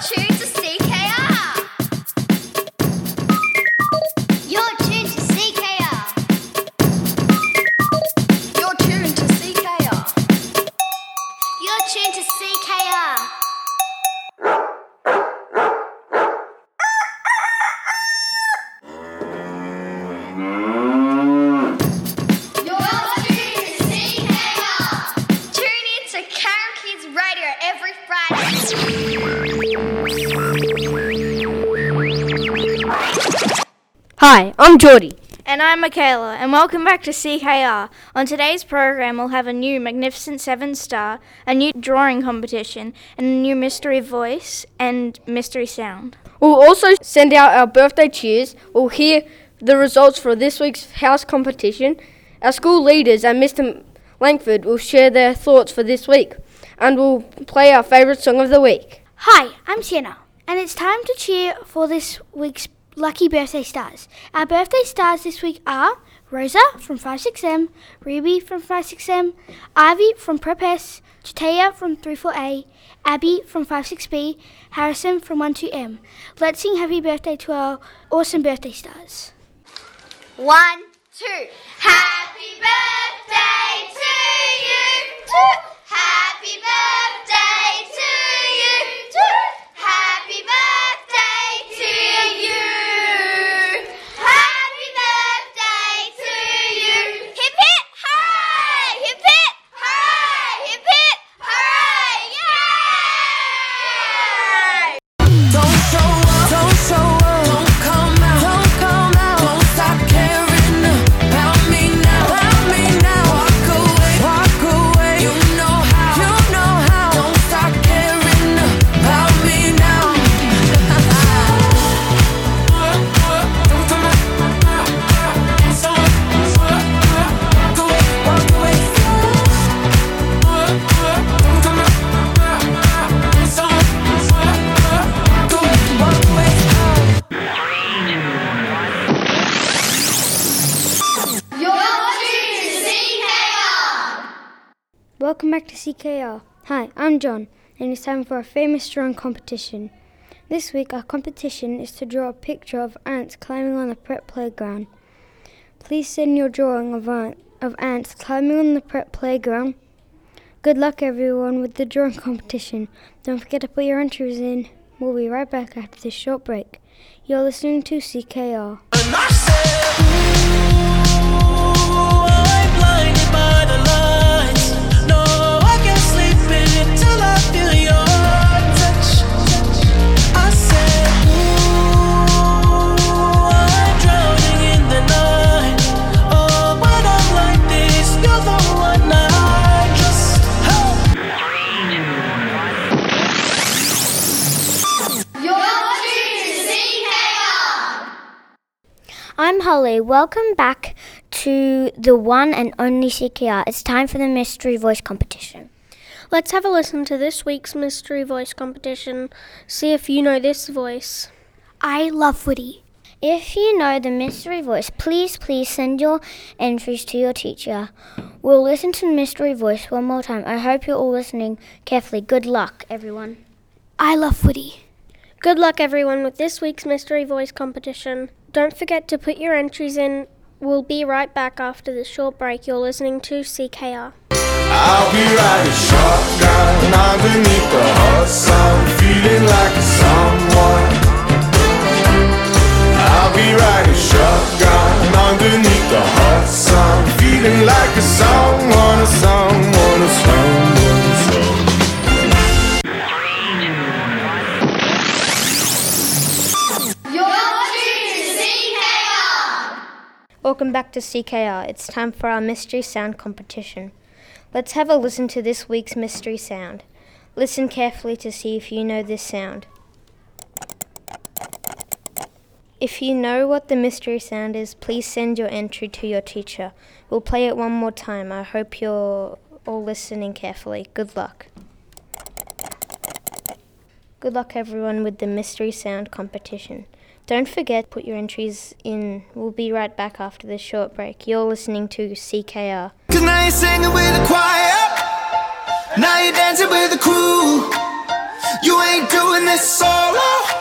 tuned Hi, I'm Geordie. And I'm Michaela, and welcome back to CKR. On today's program, we'll have a new Magnificent Seven Star, a new drawing competition, and a new mystery voice and mystery sound. We'll also send out our birthday cheers. We'll hear the results for this week's house competition. Our school leaders and Mr. Langford will share their thoughts for this week, and we'll play our favourite song of the week. Hi, I'm Sienna, and it's time to cheer for this week's lucky birthday stars. Our birthday stars this week are Rosa from 56M, Ruby from 56M, Ivy from Prep S, Chatea from 34A, Abby from 56B, Harrison from 12M. Let's sing happy birthday to our awesome birthday stars. One, two. Happy birthday to you. Happy birthday to you. Happy CKR. Hi, I'm John, and it's time for our famous drawing competition. This week, our competition is to draw a picture of ants climbing on the prep playground. Please send your drawing of, ant, of ants climbing on the prep playground. Good luck, everyone, with the drawing competition. Don't forget to put your entries in. We'll be right back after this short break. You're listening to CKR. Holly. Welcome back to the one and only CKR. It's time for the mystery voice competition. Let's have a listen to this week's mystery voice competition. See if you know this voice. I love Woody. If you know the mystery voice, please, please send your entries to your teacher. We'll listen to the mystery voice one more time. I hope you're all listening carefully. Good luck, everyone. I love Woody. Good luck, everyone, with this week's mystery voice competition. Don't forget to put your entries in. We'll be right back after this short break. You're listening to CKR. I'll be riding shotgun underneath the hot sun, feeling like someone. I'll be riding back to CKR. It's time for our mystery sound competition. Let's have a listen to this week's mystery sound. Listen carefully to see if you know this sound. If you know what the mystery sound is, please send your entry to your teacher. We'll play it one more time. I hope you're all listening carefully. Good luck. Good luck, everyone, with the mystery sound competition. Don't forget, put your entries in. We'll be right back after this short break. You're listening to CKR. Cause now you're singing with the choir. Now you're dancing with the crew. You ain't doing this solo.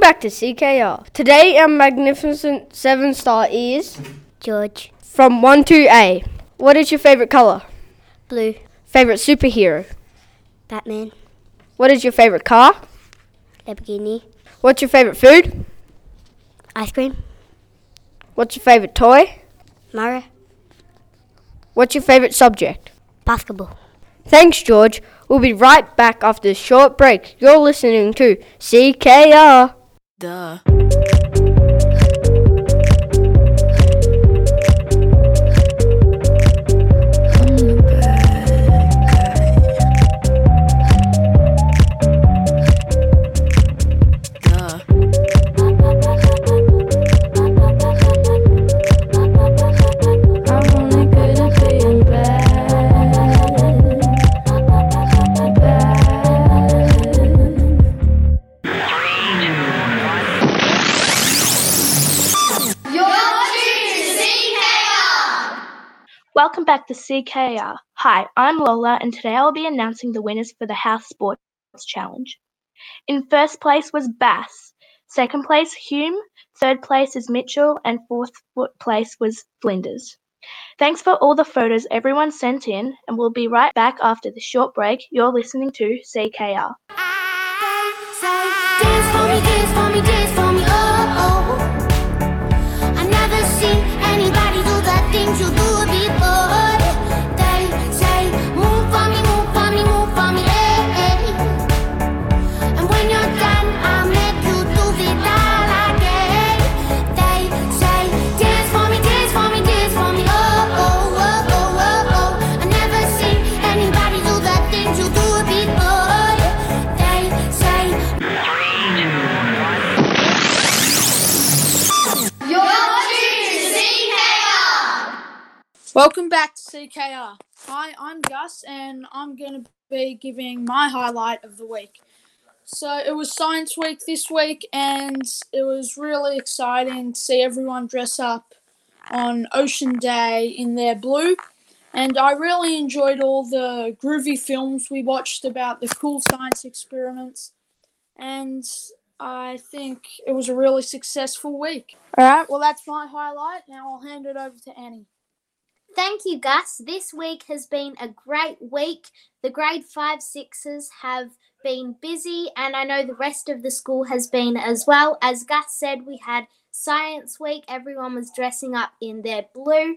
Welcome back to CKR. Today our magnificent seven star is George. from 1 to A. What is your favorite color? Blue. Favorite superhero? Batman. What is your favorite car? Lamborghini. What's your favorite food? Ice cream. What's your favorite toy? Mario. What's your favorite subject? Basketball. Thanks, George. We'll be right back after this short break. You're listening to CKR. Duh. CKR. Hi, I'm Lola, and today I'll be announcing the winners for the House Sports Challenge. In first place was Bass, second place Hume, third place is Mitchell, and fourth fo- place was Flinders. Thanks for all the photos everyone sent in, and we'll be right back after the short break. You're listening to CKR. Welcome back to CKR. Hi, I'm Gus, and I'm going to be giving my highlight of the week. So, it was Science Week this week, and it was really exciting to see everyone dress up on Ocean Day in their blue. And I really enjoyed all the groovy films we watched about the cool science experiments. And I think it was a really successful week. All right, well, that's my highlight. Now I'll hand it over to Annie. Thank you, Gus. This week has been a great week. The grade five sixes have been busy, and I know the rest of the school has been as well. As Gus said, we had Science Week. Everyone was dressing up in their blue,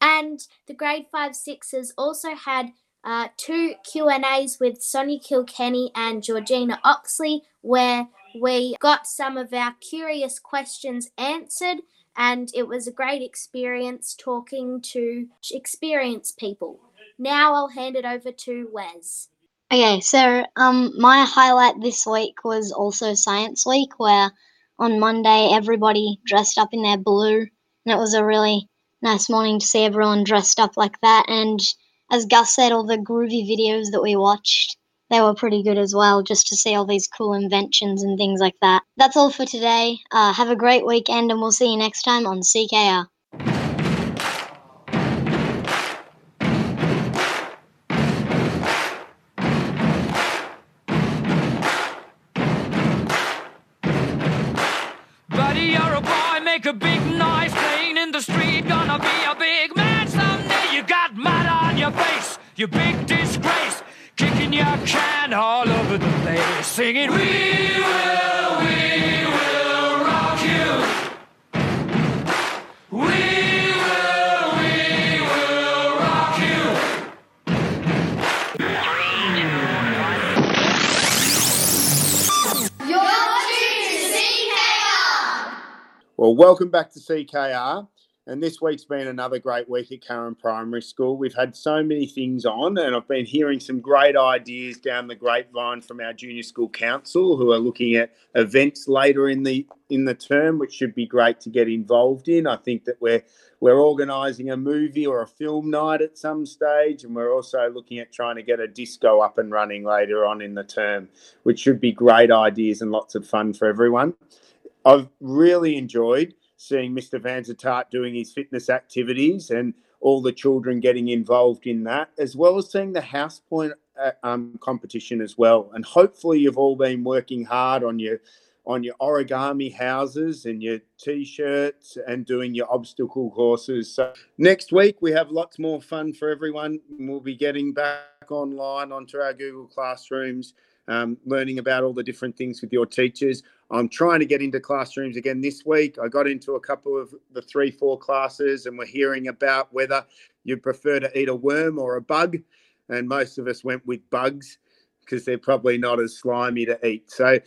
and the grade five sixes also had uh, two Q and A's with Sonia Kilkenny and Georgina Oxley, where we got some of our curious questions answered and it was a great experience talking to experienced people. Now I'll hand it over to Wes. Okay, so um, my highlight this week was also Science Week, where on Monday everybody dressed up in their blue, and it was a really nice morning to see everyone dressed up like that. And as Gus said, all the groovy videos that we watched, they were pretty good as well, just to see all these cool inventions and things like that. That's all for today. Uh, have a great weekend, and we'll see you next time on CKR. Buddy, you're a boy, make a big noise playing in the street. Gonna be a big man someday. You got mud on your face, you big disgrace. Kicking your can all over the place. Singing, We will, we will rock you. We will, we will rock you. You're watching CKR. Well, welcome back to CKR. And this week's been another great week at Curran Primary School. We've had so many things on, and I've been hearing some great ideas down the grapevine from our junior school council, who are looking at events later in the in the term, which should be great to get involved in. I think that we're we're organising a movie or a film night at some stage, and we're also looking at trying to get a disco up and running later on in the term, which should be great ideas and lots of fun for everyone. I've really enjoyed seeing Mr. Van Vanzertart doing his fitness activities and all the children getting involved in that, as well as seeing the house point uh, um, competition as well. And hopefully, you've all been working hard on your on your origami houses and your t-shirts and doing your obstacle courses. So next week we have lots more fun for everyone. We'll be getting back online onto our Google classrooms, um, learning about all the different things with your teachers. I'm trying to get into classrooms again this week. I got into a couple of the three, four classes, and we're hearing about whether you prefer to eat a worm or a bug. And most of us went with bugs because they're probably not as slimy to eat. So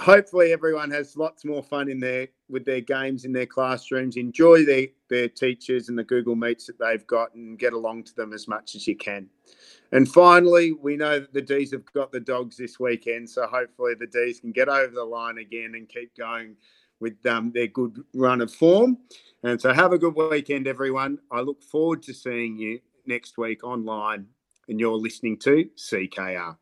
hopefully everyone has lots more fun in their with their games in their classrooms. Enjoy their their teachers and the Google Meets that they've got, and get along to them as much as you can. And finally, we know that the D's have got the dogs this weekend, so hopefully the D's can get over the line again and keep going with um, their good run of form. And so have a good weekend, everyone. I look forward to seeing you next week online, and you're listening to CKR.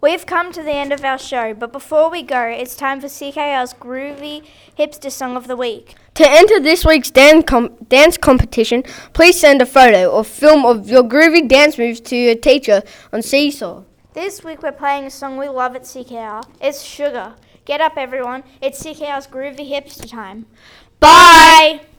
We've come to the end of our show, but before we go, it's time for CKR's Groovy Hipster Song of the Week. To enter this week's dan- com- dance competition, please send a photo or film of your groovy dance moves to your teacher on Seesaw. This week we're playing a song we love at CKR. It's Sugar. Get up, everyone. It's CKR's Groovy Hipster time. Bye! I'm